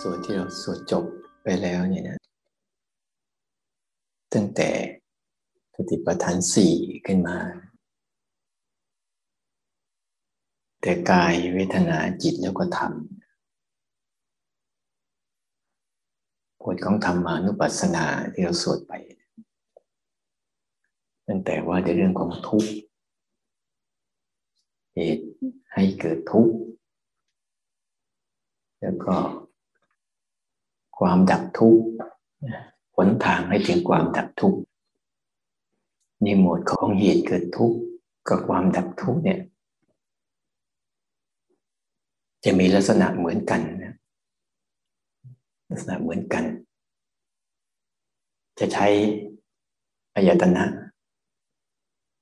ส่วนที่เราสวดจบไปแล้วเนี่ยนะตั้งแต่สติปัฏฐานสี่ขึ้นมา แต่กายเวทนาจิตแล้วก็ธรรมบทของธรรมานุปัสสนาที่เราสวดไป ตั้งแต่ว่าในเรื่องของทุกข์เหตุให้เกิดทุกข์แล้วก็ ความดับทุกข์หนทางให้ถึงความดับทุกข์นี่หมวดของเหตุเกิดทุกข์กับความดับทุกข์เนี่ย จะมีลักษณะเหมือนกันนะลักษณะเหมือนกัน จะใช้อายตนะ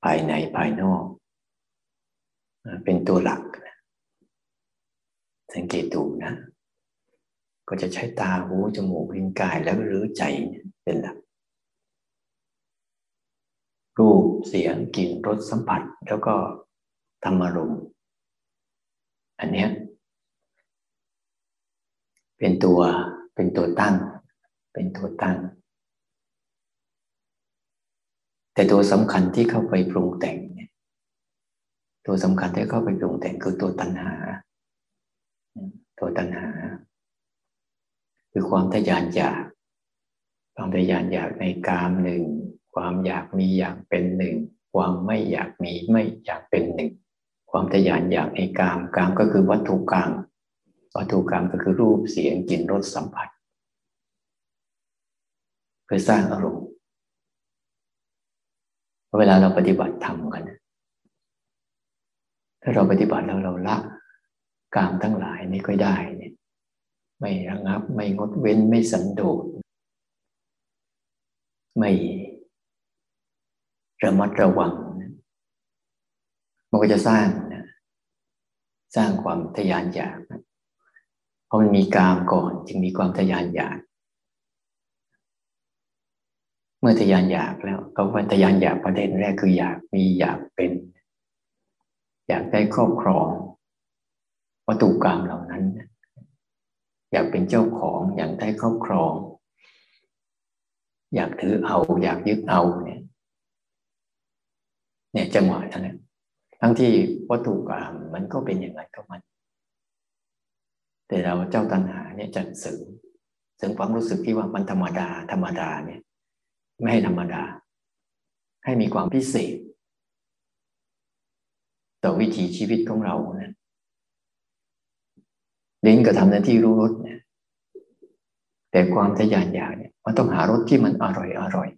ภายในภายนอก เป็นตัวหลัก สังเกตดูนะ ก็จะใช้ตาหูจมูกลิ้นกายแล้วหรือใจเป็นหลักรูปเสียงกลิ่นรสสัมผัส แล้วก็ธรรมารมณ์อันนี้เป็นตัวเป็นตัวตั้ง เป็นตัวตั้ง แต่ตัวสำคัญที่เข้าไปปรุงแต่งเนี่ยตัวสำคัญที่เข้าไปปรุงแต่งคือตัวตัณหา ตัวตัณหา คือความทยานอยาก ความทยานอยากในกามหนึ่ง ความอยากมีอยากเป็นหนึ่ง ความไม่อยากมีไม่อยากเป็นหนึ่ง ความทยานอยากในกาม กามก็คือวัตถุกรรมวัตถุกรรมก็คือรูปเสียงกลิ่นรสสัมผัสเพื่อสร้างอารมณ์ เวลาเราปฏิบัติธรรมกัน ถ้าเราปฏิบัติแล้วเราละกามทั้งหลายนี่ก็ได้ ไม่ระงับ ไม่งดเว้นไม่สันโดษไม่ระมัดระวัง มันก็จะสร้างนะสร้างความทยานอยากเพราะมันมีกามก่อนจึงมีความทยานอยาก เมื่อทยานอยากแล้วเขาว่าทยานอยากประเด็นแรกคืออยากมีอยากเป็น อยากได้ครอบครองวัตถุกรรมเหล่านั้น อยากเป็นเจ้าของอยากได้ครอบครอง อยากถือเอา อยากยึดเอาเนี่ยเนี่ยจังหวะนั้นทั้งที่วัตถุกรรมมันก็เป็นอย่างไรก็มัน แต่เราเจ้าตัณหาเนี่ยจะเสริมเสริมความรู้สึกที่ว่ามันธรรมดา ธรรมดาเนี่ย ไม่ให้ธรรมดา ให้มีความพิเศษ ต่อวิถีชีวิตของเรานี่ย ลิ้นก็ทำหน้าที่รู้รสเนี่ยแต่ความทะยานอยากเนี่ยมันต้องหารสที่มันอร่อยอร่อย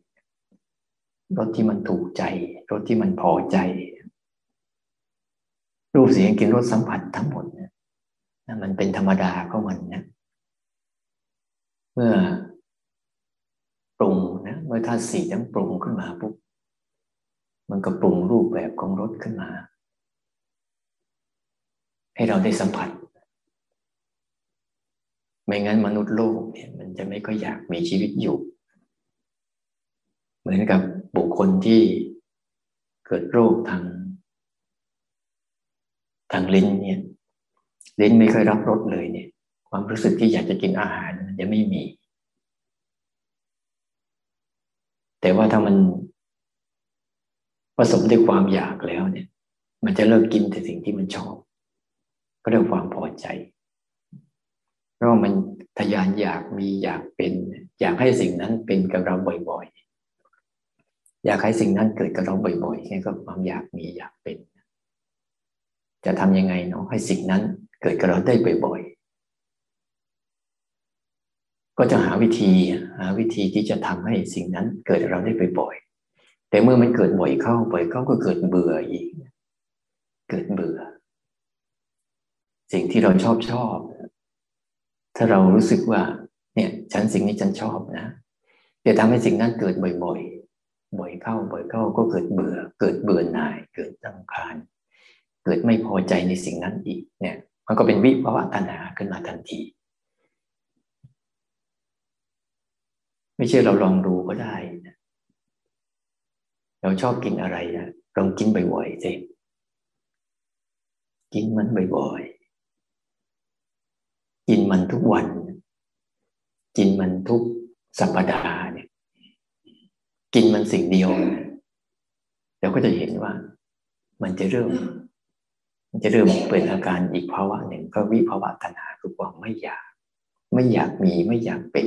รสที่มันถูกใจรสที่มันพอใจ รูปเสียงกลิ่นรสสัมผัสทั้งหมดเนี่ยมันเป็นธรรมดาของมันนะเมื่อปรุงนะเมื่อธาตุสี่ทั้งปรุงขึ้นมาปุ๊บมันก็ปรุงรูปแบบของรสขึ้นมา ให้เราได้สัมผัส ไม่งั้นมนุษย์โลกเนี่ยมันจะไม่ก็อยากมีชีวิตอยู่ เหมือนกับบุคคลที่เกิดโรคทางทางลิ้นเนี่ยลิ้นไม่เคยรับรสเลยเนี่ย ความรู้สึกที่อยากจะกินอาหารมันจะไม่มี แต่ว่าถ้ามันผสมด้วยความอยากแล้วเนี่ย มันจะเลิกกินแต่สิ่งที่มันชอบ ก็เรียกความพอใจ เพราะมันทยานอยากมีอยากเป็น อยากให้สิ่งนั้นเป็นกับเราบ่อยๆ อยากให้สิ่งนั้นเกิดกับเราบ่อยๆแค่ก็ความอยากมีอยากเป็น จะทำยังไงเนาะให้สิ่งนั้นเกิดกับเราได้บ่อยๆ ก็จะหาวิธีหาวิธีที่จะทำให้สิ่งนั้นเกิดกับเราได้บ่อยๆ แต่เมื่อมันเกิดบ่อยเข้าบ่อยเข้าก็เกิดเบื่ออีก เกิดเบื่อ สิ่งที่เราชอบชอบ ถ้าเรารู้สึกว่า เนี่ยฉันสิ่งนี้ฉันชอบนะจะทำให้สิ่งนั้นเกิดบ่อยๆ บ่อยเข้า บ่อยเข้าก็เกิดเบื่อ เกิดเบื่อหน่าย เกิดตังคารเกิดไม่พอใจในสิ่งนั้นอีก เนี่ย มันก็เป็นวิภาวะตัณหาขึ้นมาทันที ไม่เชื่อเราลองดูก็ได้นะเราชอบกินอะไรนะลองกินบ่อยๆสิกินมันบ่อยๆ กินมันทุกวัน กินมันทุกสัปดาห์เนี่ย กินมันสิ่งเดียวเราก็จะเห็นว่า มันจะเริ่ม มันจะเริ่มเป็นอาการอีกภาวะหนึ่งก็วิภาวะตัณหาคือความไม่อยาก ไม่อยากมีไม่อยากเป็น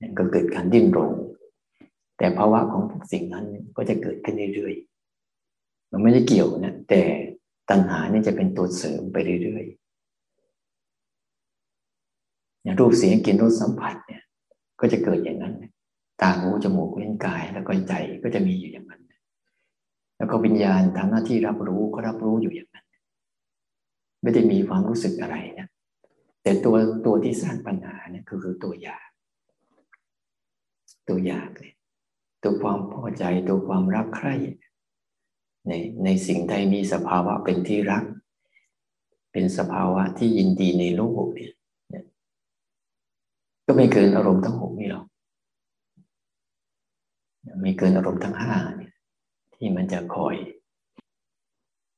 นั่นก็เกิดการดิ้นรนแต่ภาวะของพวกสิ่งนั้นก็จะเกิดขึ้นเรื่อยๆมันไม่ได้เกี่ยวนะแต่ตัณหานี่จะเป็นตัวเสริมไปเรื่อยๆ อย่างรูปเสียงกลิ่นรสสัมผัสเนี่ย ก็จะเกิดอย่างนั้น ตาหูจมูกเล่นกายแล้วก็ใจก็จะมีอยู่อย่างนั้น แล้วก็วิญญาณทำหน้าที่รับรู้ก็รับรู้อยู่อย่างนั้น ไม่ได้มีความรู้สึกอะไรนะแต่ตัวตัวที่สร้างปัญหาเนี่ยคือคือตัวอยากตัวอยากเลยตัวความพอใจตัวความรักใคร่ในในสิ่งใดมีสภาวะเป็นที่รัก เป็นสภาวะที่ยินดีในโลกเนี่ย ก็ไม่เกินอารมณ์ทั้งหกนี่หรอกไม่เกินอารมณ์ทั้งห้าเนี่ยที่มันจะคอย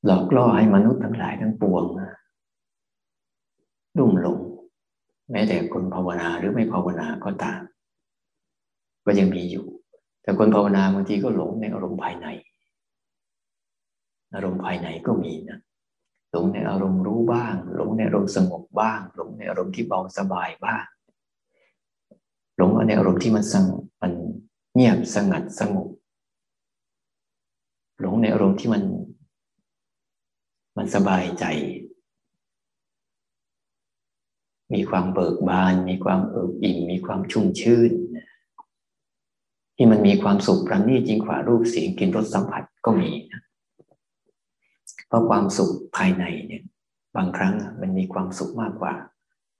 หลอกล่อให้มนุษย์ทั้งหลายทั้งปวงรุ่มหลงแม้แต่คนภาวนาหรือไม่ภาวนาก็ตาม ก็ยังมีอยู่ แต่คนภาวนาบางทีก็หลงในอารมณ์ภายใน อารมณ์ภายในก็มีนะหลงในอารมณ์รู้บ้าง หลงในอารมณ์สงบบ้าง หลงในอารมณ์ที่เบาสบายบ้าง ลงในอารมณ์ที่มันสงบมันเงียบสงัดสงบหลงในอารมณ์ที่มัน มันสบายใจ มีความเบิกบาน มีความเอิบอิ่ม มีความชุ่มชื่น ที่มันมีความสุขประณีตจริงกว่ารูปเสียงกลิ่นรสสัมผัสก็มีนะเพราะความสุขภายในเนี่ย บางครั้งมันมีความสุขมากกว่า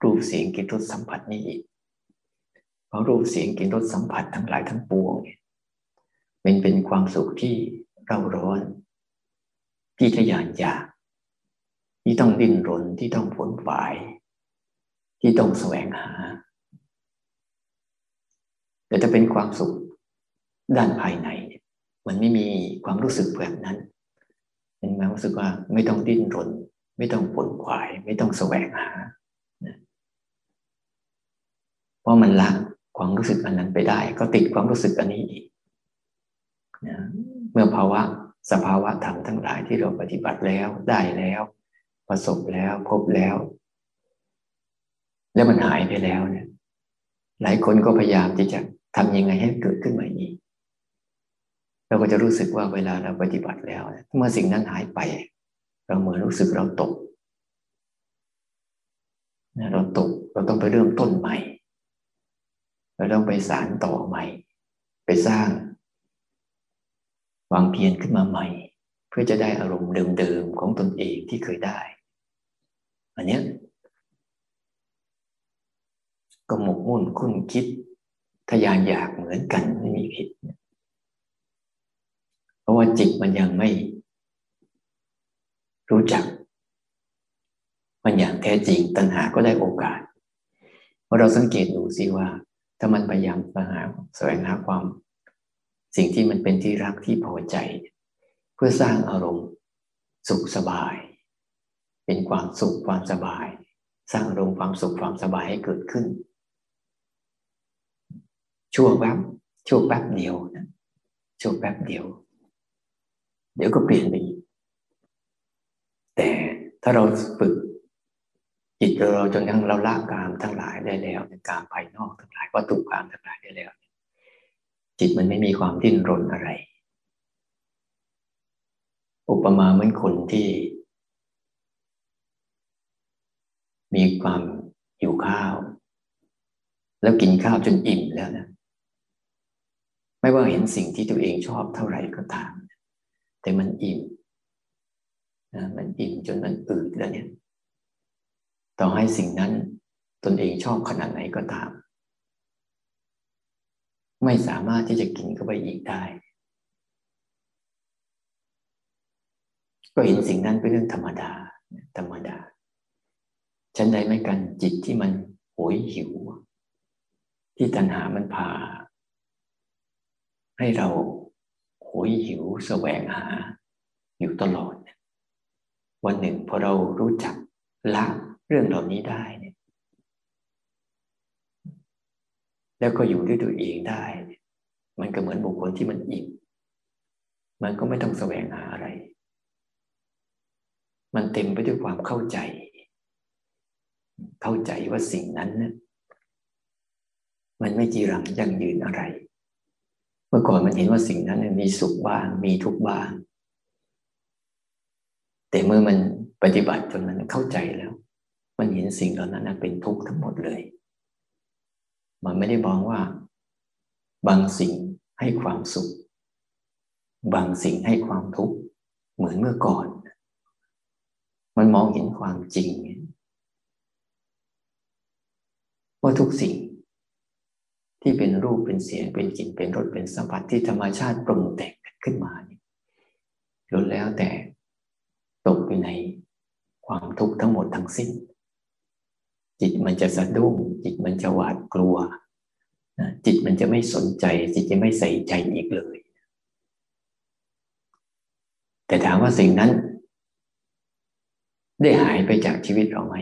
รูปเสียงกลิ่นรสสัมผัสนี่อีก เพราะรูปเสียงกลิ่นรสสัมผัสทั้งหลายทั้งปวงเนี่ยมันเป็นความสุขที่เร่าร้อน ที่ทะยานอยาก ที่ต้องดิ้นรนที่ต้องผลฝ่าย ที่ต้องแสวงหา แต่จะเป็นความสุขด้านภายใน มันไม่มีความรู้สึกแบบนั้นเป็นความรู้สึกว่าไม่ต้องดิ้นรน ไม่ต้องผลขวาย ไม่ต้องแสวงหาเพราะมันละ ความรู้สึกอันนั้นไปได้ ก็ติดความรู้สึกอันนี้อีกนะเมื่อภาวะสภาวะธรรมทั้งหลายที่เราปฏิบัติแล้วได้แล้ว ประสบแล้วพบแล้ว แล้วมันหายไปแล้วเนี่ย หลายคนก็พยายามที่จะทำยังไงให้เกิดขึ้นมาอีกเราก็จะรู้สึกว่าเวลาเราปฏิบัติแล้ว เมื่อสิ่งนั้นหายไป เราเหมือนรู้สึกเราตกเราตกเราต้องไปเริ่มต้นใหม่ เราต้องไปสารต่อใหม่ ไปสร้างวางเพียรขึ้นมาใหม่ เพื่อจะได้อารมณ์เดิมๆของตนเองที่เคยได้ อันนี้ก็หมกมุ่นคุ้นคิดทยานอยากเหมือนกันไม่มีผิด เพราะว่าจิตมันยังไม่ รู้จัก มันอย่างแท้จริงตัณหาก็ได้โอกาสพอเราสังเกตดูสิว่า ถ้ามันพยายามมาหาแสวงหาความ สิ่งที่มันเป็นที่รักที่พอใจ เพื่อสร้างอารมณ์สุขสบาย เป็นความสุขความสบาย สร้างอารมณ์ความสุขความสบายให้เกิดขึ้นชั่วแป๊บชั่วแป๊บเดียวนะชั่วแป๊บเดียว เดี๋ยวก็เปลี่ยนไปแต่ถ้าเราฝึก จิตเราจนทั้งเราละกามทั้งหลายได้แล้วกามภายนอกทั้งหลายวัตถุกามทั้งหลายได้แล้ว จิตมันไม่มีความดิ้นรนอะไร อุปมาเหมือนคนที่ มีความหิวข้าว แล้วกินข้าวจนอิ่มแล้วนะไม่ว่าเห็นสิ่งที่ตัวเองชอบเท่าไหร่ก็ตาม แต่มันอิ่มนะมันอิ่มจนมันอืดแล้วเนี่ย ต่อให้สิ่งนั้นตนเองชอบขนาดไหนก็ตาม ไม่สามารถที่จะกินเข้าไปอีกได้ ก็เห็นสิ่งนั้นเป็นเรื่องธรรมดา ธรรมดา ฉันใดไม่กันจิตที่มันโหยหิว ที่ตัณหามันพา ให้เราโหยหิวแสวงหา อยู่ตลอด วันหนึ่งพอเรารู้จักละ รื่องเหล่านี้ได้เนี่ย แล้วก็อยู่ด้วยตัวเองได้ มันก็เหมือนบุคคลที่มันอิ่มมันก็ไม่ต้องแสวงหาอะไร มันเต็มไปด้วยความเข้าใจ เข้าใจว่าสิ่งนั้นนะมันไม่จีรังยั่งยืนอะไร เมื่อก่อนมันเห็นว่าสิ่งนั้นมีสุขบ้าง มีทุกข์บ้าง แต่เมื่อมันปฏิบัติจนมันเข้าใจแล้ว มันเห็นสิ่งเหล่านั้นเป็นทุกข์ทั้งหมดเลย มันไม่ได้มองว่า บางสิ่งให้ความสุข บางสิ่งให้ความทุกข์เหมือนเมื่อก่อน มันมองเห็นความจริง ว่าทุกสิ่งที่เป็นรูปเป็นเสียงเป็นกลิ่นเป็นรสเป็นสัมผัสที่ธรรมชาติปรุงแต่งขึ้นมาเนี่ยล้วนแล้วแต่ตกไปในความทุกข์ทั้งหมดทั้งสิ้น จิตมันจะสะดุ้ง จิตมันจะหวาดกลัว จิตมันจะไม่สนใจ จิตจะไม่ใส่ใจอีกเลย แต่ถามว่าสิ่งนั้น ได้หายไปจากชีวิตเราไหม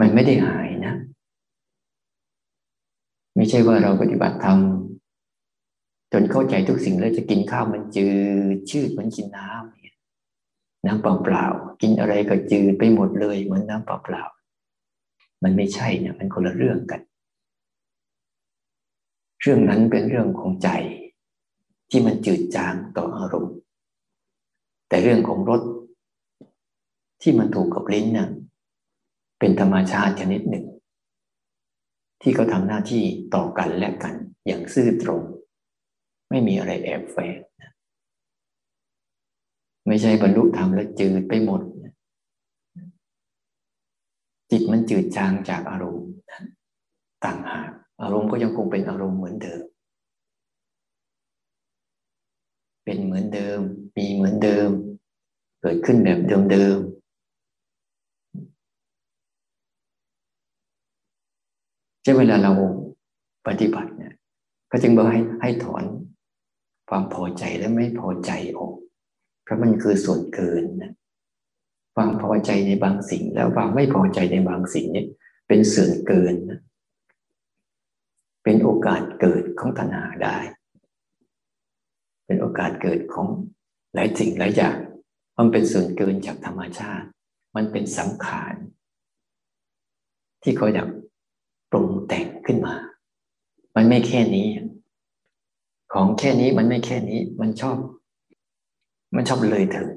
มันไม่ได้หายนะ ไม่ใช่ว่าเราปฏิบัติธรรมจนเข้าใจทุกสิ่งแล้วจะกินข้าวมันจืดชืดเหมือนกินน้ำน้ำเปล่าๆกินอะไรก็จืดไปหมดเลยเหมือนน้ำเปล่าๆ มันไม่ใช่เนี่ยมันคนละเรื่องกัน เรื่องนั้นเป็นเรื่องของใจที่มันจืดจางต่ออารมณ์ แต่เรื่องของรสที่มันถูกกับลิ้นเนี่ยเป็นธรรมชาติชนิดหนึ่ง ที่เขาทำหน้าที่ต่อกันและกันอย่างซื่อตรง ไม่มีอะไรแอบแฝงไม่ใช่บรรลุธรรมแล้วจืดไปหมด จิตมันจืดจางจากอารมณ์ต่างหากอารมณ์ก็ยังคงเป็นอารมณ์เหมือนเดิม เป็นเหมือนเดิม มีเหมือนเดิม เกิดขึ้นแบบเดิมๆช่เวลาเราปฏิบัติเนี่ย ก็จึงบอกให้ให้ถอนความพอใจและไม่พอใจออก เพราะมันคือส่วนเกินนะ ความพอใจในบางสิ่ง แล้วความไม่พอใจในบางสิ่งเนี้เป็นส่วนเกินนะเป็นโอกาสเกิดของตัณหาได้ เป็นโอกาสเกิดของหลายสิ่งหลายอย่างมันเป็นส่วนเกินจากธรรมชาติ มันเป็นสังขารที่เขาอยากปรุงแต่งขึ้นมา มันไม่แค่นี้ ของแค่นี้มันไม่แค่นี้ มันชอบ มันชอบเลยเถิด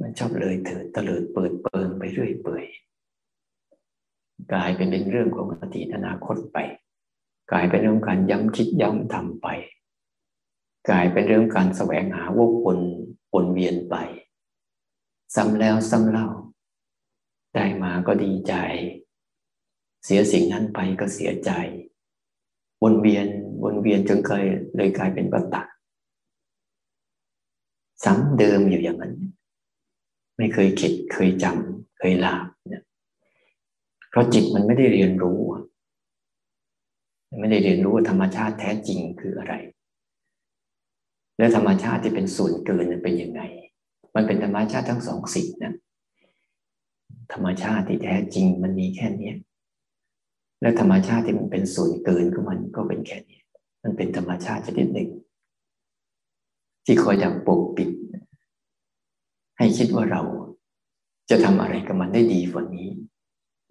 มันชอบเลยเถิดเตลิดเปิดเปิงไปเรื่อยเปื่อยกลายเป็นเป็นเรื่องของอดีตอนาคตไป กลายเป็นเรื่องการย้ำคิดย้ำทำไป กลายเป็นเรื่องการแสวงหาวกวนวนเวียนไป ซ้ำแล้วซ้ำเล่า ได้มาก็ดีใจ เสียสิ่งนั้นไปก็เสียใจวนเวียนวนเวียนจนเคยเลยกลายเป็นวัฏฏะซ้ำเดิมอยู่อย่างนั้น ไม่เคยคิดเคยจำเคยลาบเนี่ยเพราะจิตมันไม่ได้เรียนรู้ไม่ได้เรียนรู้ว่าธรรมชาติแท้จริงคืออะไร และธรรมชาติที่เป็นส่วนเกินเป็นยังไง มันเป็นธรรมชาติทั้งสองสิ่งนะธรรมชาติที่แท้จริงมันมีแค่นี้และธรรมชาติที่มันเป็นส่วนเกินของมันก็เป็นแค่นี้ มันเป็นธรรมชาติชนิดหนึ่ง ที่คอยอยากปกปิด ให้คิดว่าเราจะทำอะไรกับมันได้ดีกว่านี้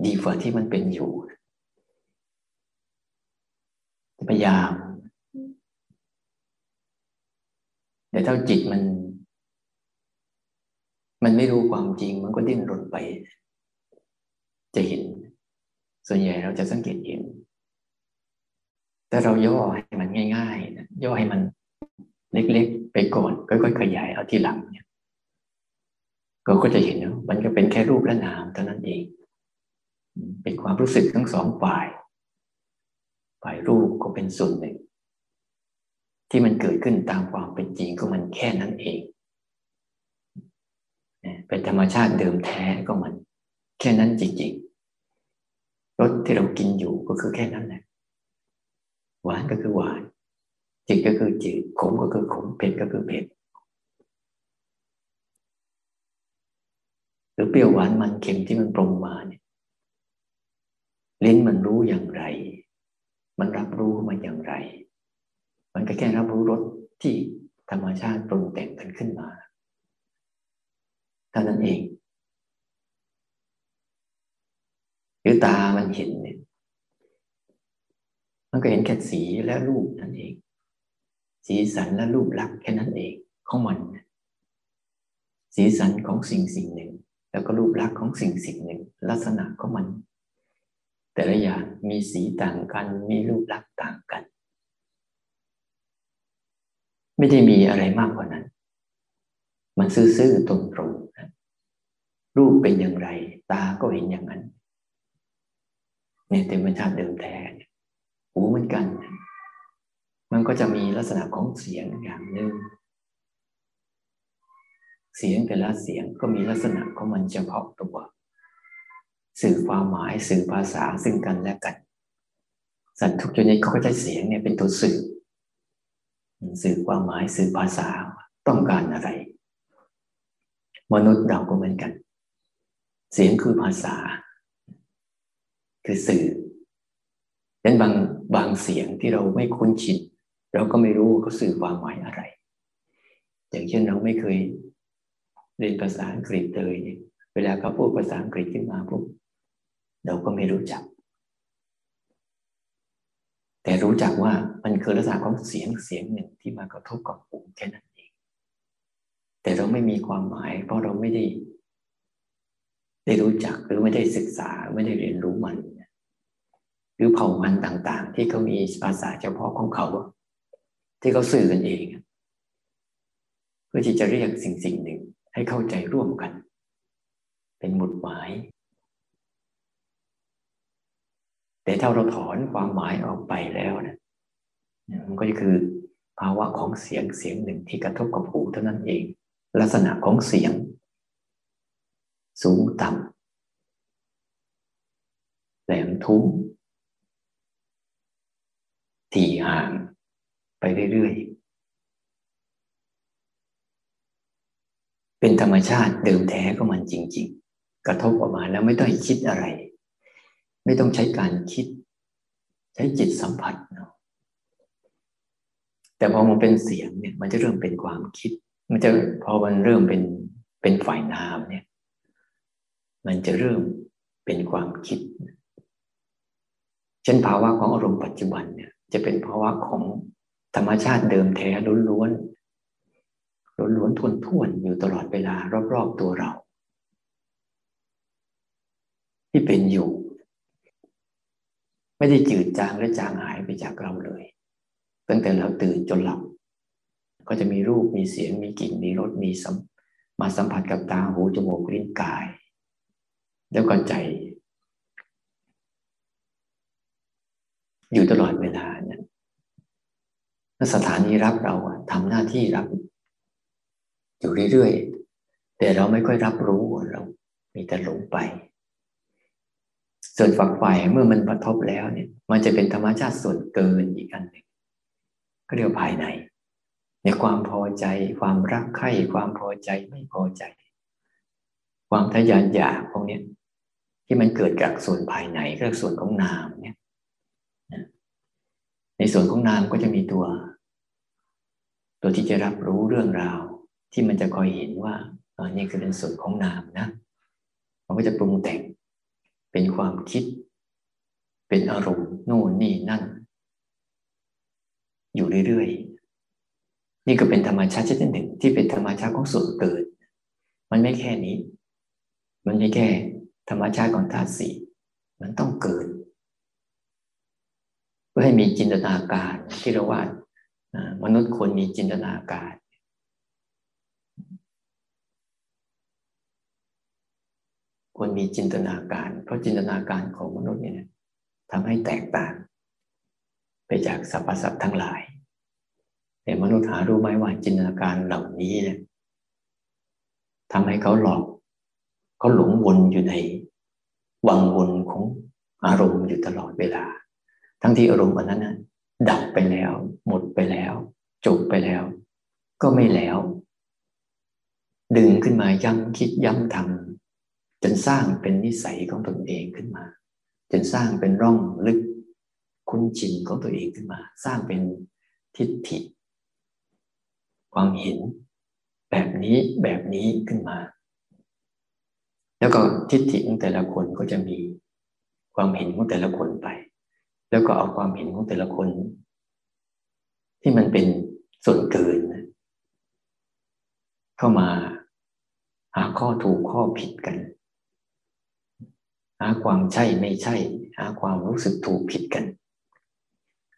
ดีกว่าที่มันเป็นอยู่ พยายาม แต่ถ้าจิตมัน มันไม่รู้ความจริงมันก็ดิ้นรนไป จะเห็น ส่วนใหญ่เราจะสังเกตเห็น แต่เราย่อให้มันง่ายๆนะย่อให้มันเล็กๆ ไปก่อนค่อยๆขยายเอาทีหลังเนี่ย ก็ก็จะเห็นมันก็เป็นแค่รูปและนามเท่านั้นเอง เป็นความรู้สึกทั้งสองฝ่าย ฝ่ายรูปก็เป็นส่วนหนึ่ง ที่มันเกิดขึ้นตามความเป็นจริงก็มันแค่นั้นเอง เป็นธรรมชาติเดิมแท้ก็มัน แค่นั้นจริงๆรสที่เรากินอยู่ก็คือแค่นั้นแหละหวานก็คือหวานจืดก็คือจืดขมก็คือขมเผ็ดก็คือเผ็ด รือเปรี้ยวหวานมันเค็มที่มันปรุงมาเนี่ยลิ้นมันรู้อย่างไร มันรับรู้มันอย่างไร มันก็แค่รับรู้รสที่ธรรมชาติปรุงแต่งกันขึ้นมาเท่านั้นเองหรือตามันเห็นเนี่ยมันก็เห็นแค่สีและรูปนั่นเอง สีสันและรูปลักษณ์แค่นั้นเองของมัน สีสันของสิ่งสิ่งหนึ่ง แล้วก็รูปลักษณ์ของสิ่งสิ่งหนึ่ง ลักษณะของมัน แต่ละอย่างมีสีต่างกัน มีรูปลักษณ์ต่างกัน ไม่ได้มีอะไรมากกว่านั้น มันซื่อๆตรงๆรูปเป็นอย่างไร ตาก็เห็นอย่างนั้นเนี่ยเต็มเป็นชาติเดิมแท้หูเหมือนกัน มันก็จะมีลักษณะของเสียงอย่างหนึ่ง เสียงแต่ละเสียงก็มีลักษณะของมันเฉพาะตัว สื่อความหมายสื่อภาษาซึ่งกันและกัน สัตว์ทุกชนิดเขาก็ใช้เสียงเนี่ยเป็นตัวสื่อ สื่อความหมายสื่อภาษาต้องการอะไร มนุษย์เราก็เหมือนกัน เสียงคือภาษา คือสื่อดังนั้นบางบางเสียงที่เราไม่คุ้นชินเราก็ไม่รู้เขาสื่อความหมายอะไร อย่างเช่นเราไม่เคย เรียนภาษาอังกฤษเลยเวลาเขาพูดภาษาอังกฤษขึ้นมาปุ๊บเราก็ไม่รู้จัก แต่รู้จักว่ามันคือลักษณะของเสียงเสียงหนึ่งที่มากระทบกับหูแค่นั้นเอง แต่เราไม่มีความหมาย เพราะเราไม่ได้ ได้รู้จักหรือไม่ได้ศึกษาไม่ได้เรียนรู้มันหรือเผ่าพันธุ์ต่าง ๆ ที่เขามีภาษาเฉพาะของเขา ที่เขาสื่อกันเอง เพื่อที่จะเรียกสิ่งสิ่งหนึ่ง ให้เข้าใจร่วมกัน เป็นหมุดหมาย แต่ถ้าเราถอนความหมายออกไปแล้วนะมันก็คือภาวะของเสียงเสียงหนึ่งที่กระทบกับหูเท่านั้นเอง ลักษณะของเสียง สูงต่ำแหลมทุ้มถี่ห่างไปเรื่อยๆ เป็นธรรมชาติเดิมแท้ของมันจริง ๆ กระทบออกมาแล้วไม่ต้องคิดอะไร ไม่ต้องใช้การคิด ใช้จิตสัมผัสเนาะแต่พอมันเป็นเสียงเนี่ย มันจะเริ่มเป็นความคิด มันจะพอมันเริ่มเป็นเป็นฝ่ายนามเนี่ย มันจะเริ่มเป็นความคิด เช่นภาวะของอารมณ์ปัจจุบันเนี่ย จะเป็นภาวะของธรรมชาติเดิมแท้ล้วน ล้วนๆทวนอยู่ตลอดเวลารอบๆตัวเรา ที่เป็นอยู่ ไม่ได้จืดจางและจางหายไปจากเราเลย ตั้งแต่เราตื่นจนหลับ ก็จะมีรูปมีเสียงมีกลิ่นมีรสมีสัมมาสัมผัสกับตาหูจมูกลิ้นกาย แล้วก็ใจ อยู่ตลอดเวลาเนี่ยสถานีรับเราทำหน้าที่รับ อยู่เรื่อยๆแต่เราไม่ค่อยรับรู้เรา มีแต่หลงไป ส่วนฝักฝ่ายเมื่อมันกระทบแล้วเนี่ย มันจะเป็นธรรมชาติส่วนเกินอีกอันหนึ่งก็เรียกภายใน ในความพอใจ ความรักใคร่ความพอใจไม่พอใจ ความทยานอยากพวกนี้ที่มันเกิดจากส่วนภายในก็ส่วนของนามเนี่ยในส่วนของนามก็จะมีตัว ตัวที่จะรับรู้เรื่องราว ที่มันจะคอยเห็นว่าอันนี้คือเป็นส่วนของนามนะมันก็จะปรุงแต่งเป็นความคิด เป็นอารมณ์โน่นนี่นั่น อยู่เรื่อยๆนี่ก็เป็นธรรมชาติชนิดหนึ่ง ที่เป็นธรรมชาติของส่วนเกิด มันไม่แค่นี้ มันไม่แค่ธรรมชาติของธาตุสี่มันต้องเกิดเพื่อให้มีจินตนาการที่เราว่ามนุษย์ควรมีจินตนาการ ควรมีจินตนาการ เพราะจินตนาการของมนุษย์เนี่ยทำให้แตกต่าง ไปจากสรรพสัตว์ทั้งหลาย แต่มนุษย์หารู้ไหมว่าจินตนาการเหล่านี้เนี่ยทำให้เขาหลอกเขาหลงวนอยู่ในวังวนของอารมณ์อยู่ตลอดเวลา ทั้งที่อารมณ์อันนั้นดับไปแล้ว หมดไปแล้ว จบไปแล้ว ก็ไม่แล้ว ดึงขึ้นมาย้ำคิดย้ำทำ จนสร้างเป็นนิสัยของตนเองขึ้นมา จนสร้างเป็นร่องลึกคุ้นชินของตัวเองขึ้นมา สร้างเป็นทิฏฐิ ความเห็นแบบนี้แบบนี้ขึ้นมา แล้วก็ทิฏฐิของแต่ละคนก็จะมีความเห็นของแต่ละคนไป แล้วก็เอาความเห็นของแต่ละคน ที่มันเป็นส่วนเกิน เข้ามาหาข้อถูกข้อผิดกัน หาความใช่ไม่ใช่ หาความรู้สึกถูกผิดกัน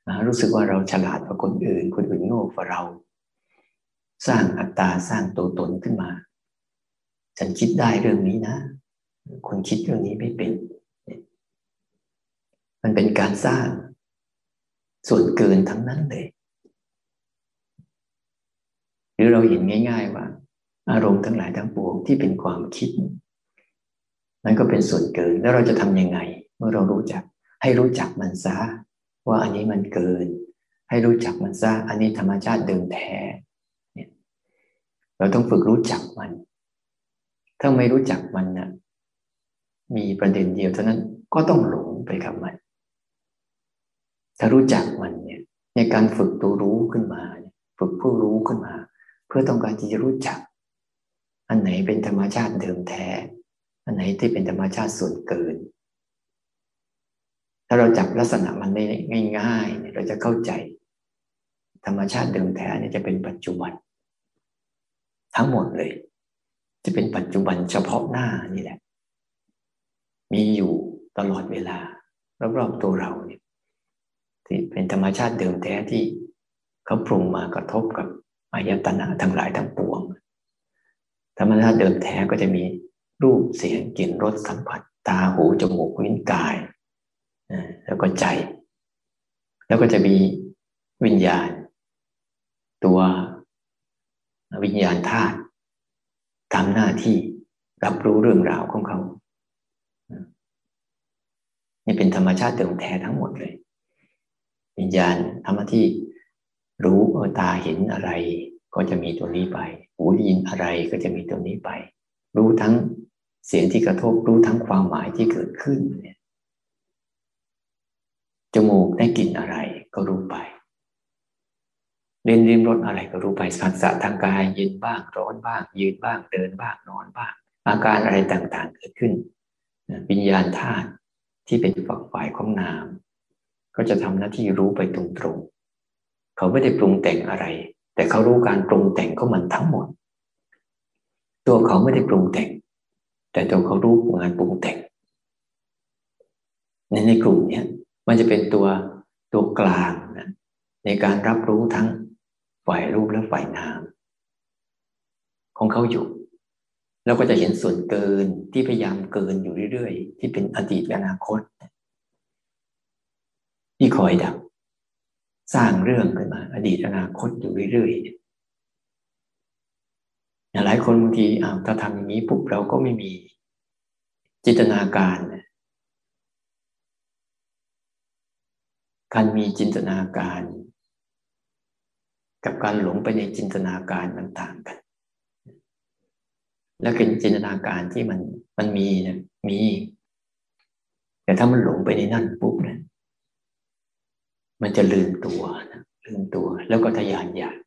หารู้สึกว่าเราฉลาดกว่าคนอื่น คนอื่นโง่กว่าเรา สร้างอัตตาสร้างตัวตนขึ้นมา ฉันคิดได้เรื่องนี้นะ คนคิดเรื่องนี้ไม่เป็น มันเป็นการสร้างส่วนเกินทั้งนั้นเลย หรือเราเห็นง่าย ๆว่า อารมณ์ทั้งหลายทั้งปวงที่เป็นความคิด นั่นก็เป็นส่วนเกินแล้วเราจะทำยังไง เมื่อเรารู้จัก ให้รู้จักมันซะว่าอันนี้มันเกิน ให้รู้จักมันซะอันนี้ธรรมชาติเดิมแท้เนี่ยเราต้องฝึกรู้จักมัน ถ้าไม่รู้จักมันนะมีประเด็นเดียวเท่านั้นก็ต้องหลงไปกับมัน ถ้ารู้จักมันเนี่ยในการฝึกตัวรู้ขึ้นมา ฝึกผู้รู้ขึ้นมา เพื่อต้องการที่จะรู้จัก อันไหนเป็นธรรมชาติเดิมแท้ อันไหนที่เป็นธรรมชาติส่วนเกิน ถ้าเราจับลักษณะมันได้ง่ายๆเราจะเข้าใจ ธรรมชาติเดิมแท้นี่จะเป็นปัจจุบัน ทั้งหมดเลย จะเป็นปัจจุบันเฉพาะหน้านี่แหละ มีอยู่ตลอดเวลารอบๆตัวเราเนี่ยที่เป็นธรรมชาติเดิมแท้ที่เขาปรุงมากระทบกับอายตนะทั้งหลายทั้งปวงธรรมชาติเดิมแท้ก็จะมี รูปเสียงกลิ่นรสสัมผัส ตาหูจมูกลิ้นกายแล้วก็ใจ แล้วก็จะมีวิญญาณ ตัววิญญาณธาตุทำหน้าที่รับรู้เรื่องราวของเขา นี่เป็นธรรมชาติเดิมแท้ทั้งหมดเลย วิญญาณทำหน้าที่รู้เออตาเห็นอะไร ก็จะมีตัวนี้ไป หูได้ยินอะไรก็จะมีตัวนี้ไป รู้ทั้ง เสียงที่กระทบรู้ทั้งความหมายที่เกิดขึ้นเนี่ยจมูกได้กลิ่นอะไรก็รู้ไปเรียนริมรสอะไรก็รู้ไปสัมผัสทางกายเย็นบ้างร้อนบ้าง ยืนบ้างเดินบ้างนอนบ้าง อาการอะไรต่างๆเกิดขึ้นวิญญาณธาตุที่เป็นฝักฝ่ายของนาม ก็จะทำหน้าที่รู้ไปตรงๆเขาไม่ได้ปรุงแต่งอะไร แต่เขารู้การปรุงแต่งของมันทั้งหมด ตัวเขาไม่ได้ปรุงแต่ง แต่ตัวเขารู้งานปรุงแต่งในในกลุ่มนี้มันจะเป็นตัวตัวกลางนะในการรับรู้ทั้งฝ่ายรูปและฝ่ายนาม ของเขาอยู่เราก็จะเห็นส่วนเกินที่พยายามเกินอยู่เรื่อยๆ ที่เป็นอดีตอนาคต ที่คอยดับ สร้างเรื่องขึ้นมา อดีตอนาคตอยู่เรื่อยๆ หลายคนบางทีอ้าวถ้าทำอย่างนี้ปุ๊บเราก็ไม่มีจินตนาการการมีจินตนาการ กับการหลงไปในจินตนาการมันต่างกัน แล้วเป็นจินตนาการที่มันมันมีนะมี แต่ถ้ามันหลงไปในนั่นปุ๊บเนี่ยมันจะลืมตัวนะลืมตัวแล้วก็ทยานอยาก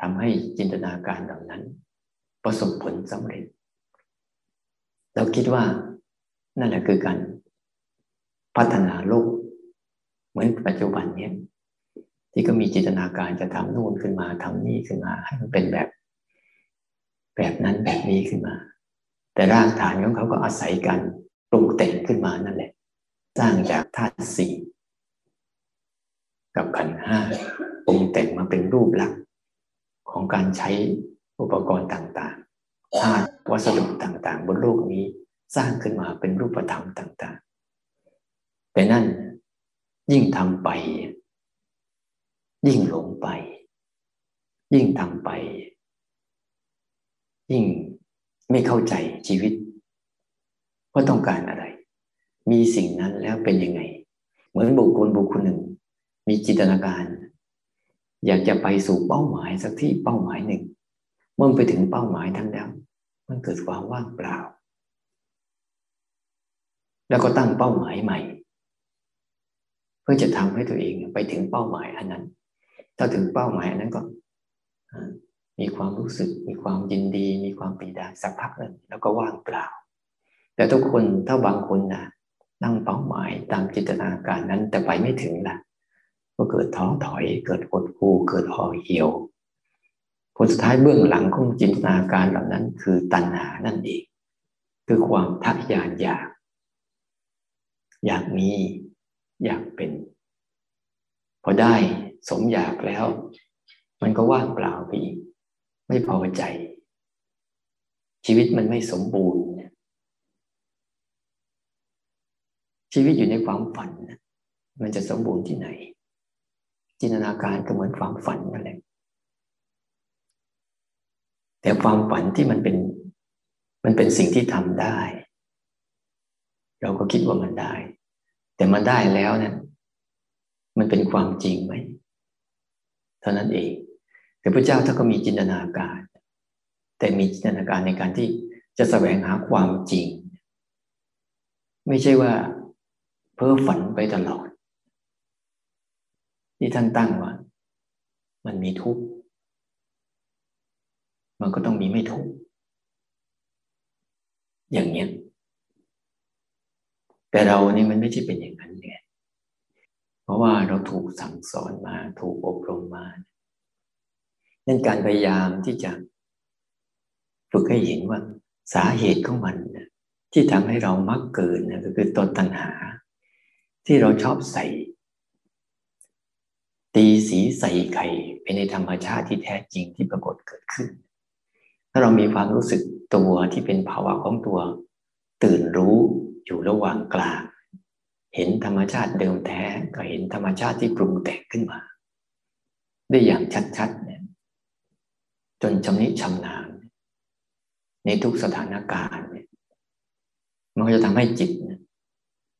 ทำให้จินตนาการเหล่านั้น ประสบผลสำเร็จ เราคิดว่านั่นแหละคือการพัฒนาโลก เหมือนปัจจุบันเนี้ยที่ก็มีจินตนาการจะทำนู่นขึ้นมาทำนี่ขึ้นมา ให้มันเป็นแบบ แบบนั้นแบบนี้ขึ้นมา แต่รากฐานของเขาก็อาศัยกันปรุงแต่งขึ้นมานั่นแหละ สร้างจากธาตุสี่กับขันห้าปรุงแต่งมาเป็นรูปลักษณ์ของการใช้ อุปกรณ์ต่างๆธาตุวัสดุต่างๆ บนโลกนี้สร้างขึ้นมาเป็นรูปธรรมต่าง ๆ แต่นั่นยิ่งทำไป ยิ่งหลงไป ยิ่งทำไป ยิ่งไม่เข้าใจชีวิต ว่าต้องการอะไร มีสิ่งนั้นแล้วเป็นยังไง เหมือนบุคคลบุคคลหนึ่ง มีจินตนาการ อยากจะไปสู่เป้าหมายสักที่เป้าหมายหนึ่ง มื่อไปถึงเป้าหมายทั้งแล้วมันเกิดความว่างเปล่า แล้วก็ตั้งเป้าหมายใหม่ เพื่อจะทำให้ตัวเองไปถึงเป้าหมายอันนั้น ถ้าถึงเป้าหมายอันนั้นก็มีความรู้สึก มีความยินดี มีความปีดาสักพักหนึ่งแล้วก็ว่างเปล่า แต่ทุกคนถ้าบางคนนะนั่งเป้าหมายตามจินตนาการนั้นแต่ไปไม่ถึงละก็เกิดท้อถอย เกิดกดกูเกิดห่อเหี่ยว ผลสุดท้ายเบื้องหลังของจินตนาการเหล่านั้น คือตัณหานั่นเอง คือความทักยานอยาก อยากมีอยากเป็น พอได้สมอยากแล้ว มันก็ว่างเปล่าไปอีกไม่พอใจ ชีวิตมันไม่สมบูรณ์ชีวิตอยู่ในความฝัน มันจะสมบูรณ์ที่ไหน จินตนาการก็เหมือนความฝันนั่นแหละ แต่ความฝันที่มันเป็น มันเป็นสิ่งที่ทำได้ เราก็คิดว่ามันได้ แต่มันได้แล้วเนี่ยมันเป็นความจริงไหมเท่านั้นเอง แต่พระเจ้าท่านก็มีจินตนาการ แต่มีจินตนาการในการที่จะแสวงหาความจริง ไม่ใช่ว่า เพ้อฝันไปตลอด ที่ท่านตั้งว่า มันมีทุกข์ มันก็ต้องมีไม่ทุกอย่างเนี้ย แต่เรานี่มันไม่ใช่เป็นอย่างนั้นไงเพราะว่าเราถูกสั่งสอนมา ถูกอบรมมานั่นการพยายามที่จะฝึกให้เห็นว่าสาเหตุของมันที่ทำให้เรามักเกินะก็คือตัวตัณหา ที่เราชอบใส่ ตีสีใส่ไข่ไปในธรรมชาติที่แท้จริงที่ปรากฏเกิดขึ้น ถ้าเรามีความรู้สึกตัวที่เป็นภาวะของตัว ตื่นรู้อยู่ระหว่างกลาง เห็นธรรมชาติเดิมแท้ก็เห็นธรรมชาติที่ปรุงแต่งขึ้นมา ได้อย่างชัดๆเนี่ยจนชำนิชำนาญในทุกสถานการณ์เนี่ยมันก็จะทำให้จิต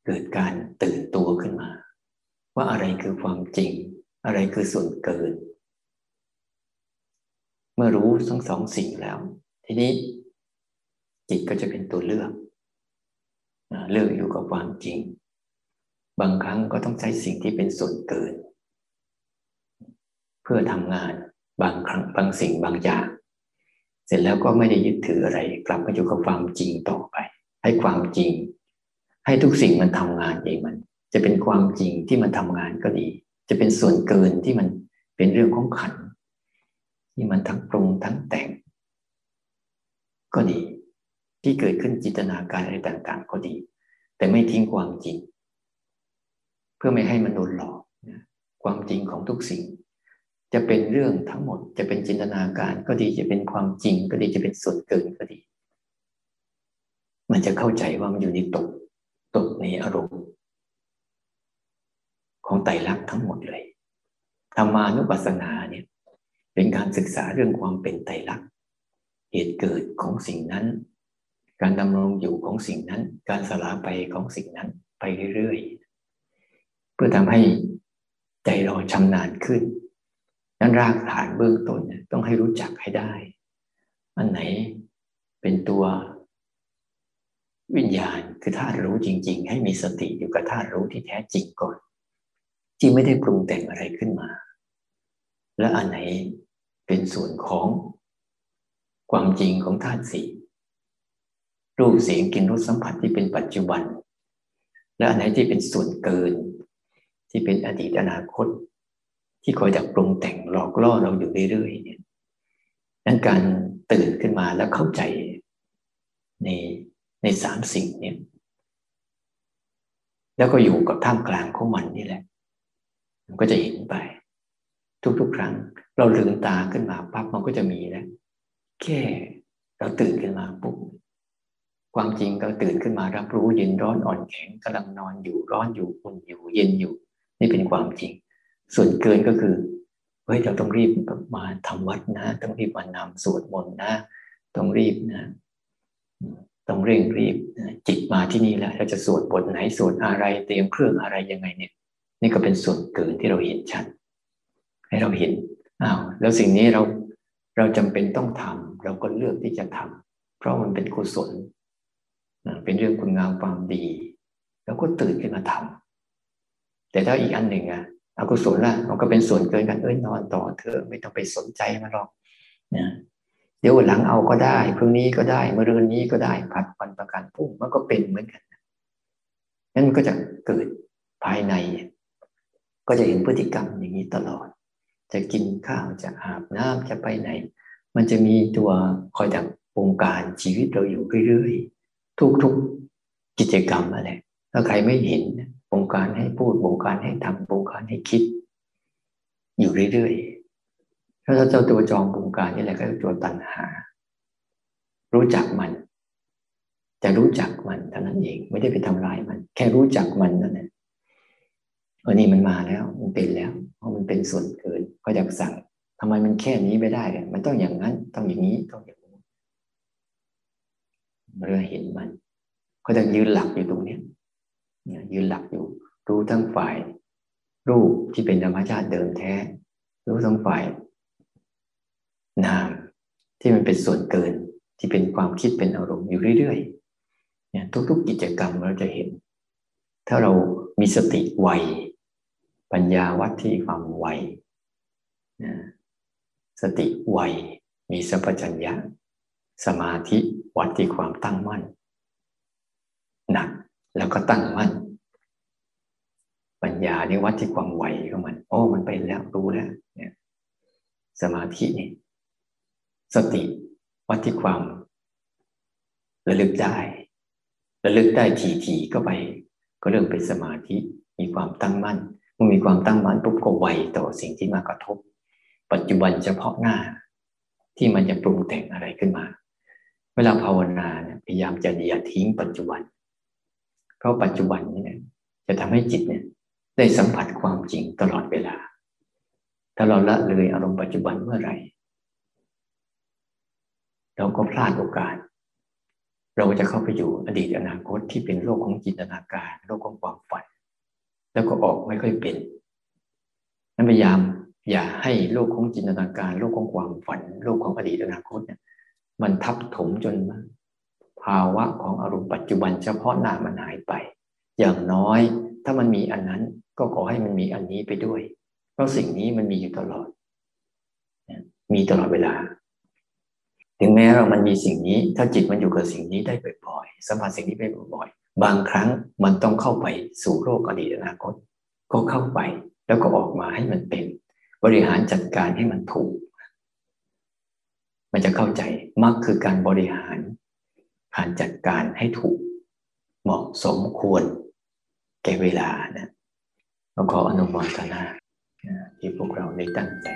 เกิดการตื่นตัวขึ้นมา ว่าอะไรคือความจริง อะไรคือส่วนเกิน มื่อรู้ทั้งสองสิ่งแล้ว ทีนี้จิตก็จะเป็นตัวเลือกเลือกอยู่กับความจริง บางครั้งก็ต้องใช้สิ่งที่เป็นส่วนเกิน เพื่อทำงานบางครั้งบางสิ่งบางอย่าง เสร็จแล้วก็ไม่ได้ยึดถืออะไร กลับมาอยู่กับความจริงต่อไป ให้ความจริง ให้ทุกสิ่งมันทำงานเองมัน จะเป็นความจริงที่มันทำงานก็ดี จะเป็นส่วนเกินที่มันเป็นเรื่องของขัน ที่มันทั้งปรุงทั้งแต่ง ก็ดี ที่เกิดขึ้นจินตนาการอะไรต่างๆ ก็ดี แต่ไม่ทิ้งความจริง เพื่อไม่ให้มันโดนหลอกความจริงของทุกสิ่ง จะเป็นเรื่องทั้งหมด จะเป็นจินตนาการก็ดีจะเป็นความจริงก็ดีจะเป็นส่วนเกินก็ดี มันจะเข้าใจว่ามันอยู่ในตกตกในอารมณ์ของไตรลักษณ์ทั้งหมดเลยธรรมานุปัสสนาเนี่ย เป็นการศึกษาเรื่องความเป็นไตรลักษณ์เหตุเกิดของสิ่งนั้น การดำรงอยู่ของสิ่งนั้น การสลาไปของสิ่งนั้นไปเรื่อยๆ เพื่อทำให้ใจเราชำนาญขึ้น นั้นรากฐานเบื้องต้นต้องให้รู้จักให้ได้ อันไหนเป็นตัววิญญาณคือธาตุรู้จริง ๆ ให้มีสติอยู่กับธาตุรู้ที่แท้จริงก่อน ที่ไม่ได้ปรุงแต่งอะไรขึ้นมา และอันไหน เป็นส่วนของความจริงของธาตุสี่รูปเสียงกลิ่นรสสัมผัสที่เป็นปัจจุบัน และอันไหนที่เป็นส่วนเกิน ที่เป็นอดีตอนาคต ที่คอยดักปรุงแต่งหลอกล่อเราอยู่เรื่อยๆเนี่ยนั้นการตื่นขึ้นมาแล้วเข้าใจในในสามสิ่งเนี่ยแล้วก็อยู่กับท่ามกลางของมันนี่แหละ มันก็จะเห็นไป ทุกๆ ครั้ง เราลืมตาขึ้นมาปั๊บมันก็จะมีแล้วแค่เราตื่นขึ้นมาปุ๊บความจริงก็ตื่นขึ้นมารับรู้เย็นร้อนอ่อนแข็งกำลังนอนอยู่ร้อนอยู่อุ่นอยู่เย็นอยู่ นี่เป็นความจริง ส่วนเกินก็คือเฮ้ยเราต้องรีบมาทำวัดนะ ต้องรีบมานำสวดมนต์นะต้องรีบนะต้องเร่งรีบนะจิตมาที่นี่แล้วเราจะสวดบทไหนสวดอะไรเตรียมเครื่องอะไรยังไงเนี่ย นี่ก็เป็นส่วนเกินที่เราเห็นชัด ให้เราเห็นอ้าวแล้วสิ่งนี้เราเราจำเป็นต้องทำเราก็เลือกที่จะทำเพราะมันเป็นกุศลเป็นเรื่องคุณงามความดีแล้วก็ตื่นขึ้นมาทำแต่ถ้าอีกอันหนึ่งอะอกุศลล่ะมันก็เป็นส่วนเกินกันเอ้ยนอนต่อเธอไม่ต้องไปสนใจมันหรอกนะเดี๋ยวหลังเอาก็ได้พรุ่งนี้ก็ได้เมื่อรืนนี้ก็ได้ผัดวันประกันพุ่งมันก็เป็นเหมือนกันนั้นมันก็จะเกิดภายใน ก็จะเห็นพฤติกรรมอย่างนี้ตลอด จะกินข้าวจะอาบน้ำจะไปไหน มันจะมีตัวคอยดักวงการชีวิตเราอยู่เรื่อยๆทุกๆกิจกรรมอะไรถ้าใครไม่เห็นวงการให้พูดวงการให้ทำวงการให้คิด อยู่เรื่อยๆถ้าเราเจ้าตัวจองวงการนี่แหละก็ตัวตัณหา รู้จักมัน จะรู้จักมันเท่านั้นเอง ไม่ได้ไปทำลายมัน แค่รู้จักมันนั่นแหละ ออนี่มันมาแล้วมันเป็นแล้ว เพราะมันเป็นส่วนเกินก็อยากสั่งทำไมมันแค่นี้ไม่ได้กันมันต้องอย่างนั้น ต้องอย่างนี้ต้องอย่างนี้เมื่อเห็นมัน ก็จะยืนหลักอยู่ตรงนี้เนี่ยยืนหลักอยู่ รู้ทั้งฝ่าย รูปที่เป็นธรรมชาติเดิมแท้ รู้ทั้งฝ่าย นามที่มันเป็นส่วนเกินที่เป็นความคิดเป็นอารมณ์อยู่เรื่อยๆเนี่ยทุกๆกิจกรรมเราจะเห็น ถ้าเรามีสติไว ปัญญาวัดที่ความไวนะสติไวมีสัพพัญญะ สมาธิวัดที่ความตั้งมั่นหนักแล้วก็ตั้งมั่น ปัญญานี่วัดที่ความไวของมัน โอ้ มันไปแล้วรู้แล้ว เนี่ย สมาธินี่สติวัดที่ความระลึกได้ระลึกได้ทีๆก็ไป ก็เริ่มเป็นสมาธิมีความตั้งมั่น อมีความตั้งมั่นปุ๊บก็ไวต่อสิ่งที่มากระทบ ปัจจุบันเฉพาะหน้าที่มันจะปรุงแต่งอะไรขึ้นมา เวลาภาวนาเนี่ยพยายามจะอย่าทิ้งปัจจุบัน เพราะปัจจุบันนี่เนี่ยจะทำให้จิตเนี่ยได้สัมผัสความจริงตลอดเวลา ถ้าเราละเลยอารมณ์ปัจจุบันเมื่อไหร่ เราก็พลาดโอกาส เราจะเข้าไปอยู่อดีตอนาคตที่เป็นโลกของจินตนาการ โลกของความฝัน แล้วก็ออกไม่ค่อยเป็นนั้นพยายาม อย่าให้โลกของจินตนาการ โลกของความฝัน โลกของอดีตอนาคตเนี่ย มันทับถมจนภาวะของอารมณ์ปัจจุบันเฉพาะหน้ามันหายไป อย่างน้อย ถ้ามันมีอันนั้นก็ขอให้มันมีอันนี้ไปด้วย เพราะสิ่งนี้มันมีอยู่ตลอด มีตลอดเวลา ถึงแม้เรามันมีสิ่งนี้ ถ้าจิตมันอยู่กับสิ่งนี้ได้บ่อยๆสัมผัสสิ่งนี้ไปบ่อย บางครั้งมันต้องเข้าไปสู่โลกอดีตอนาคต ก็เข้าไปแล้วก็ออกมาให้มันเป็น บริหารจัดการให้มันถูก มันจะเข้าใจมักคือการบริหารการจัดการให้ถูก เหมาะสมควร แก่เวลานะเราขออนุโมทนาที่พวกเราได้ตั้งใจ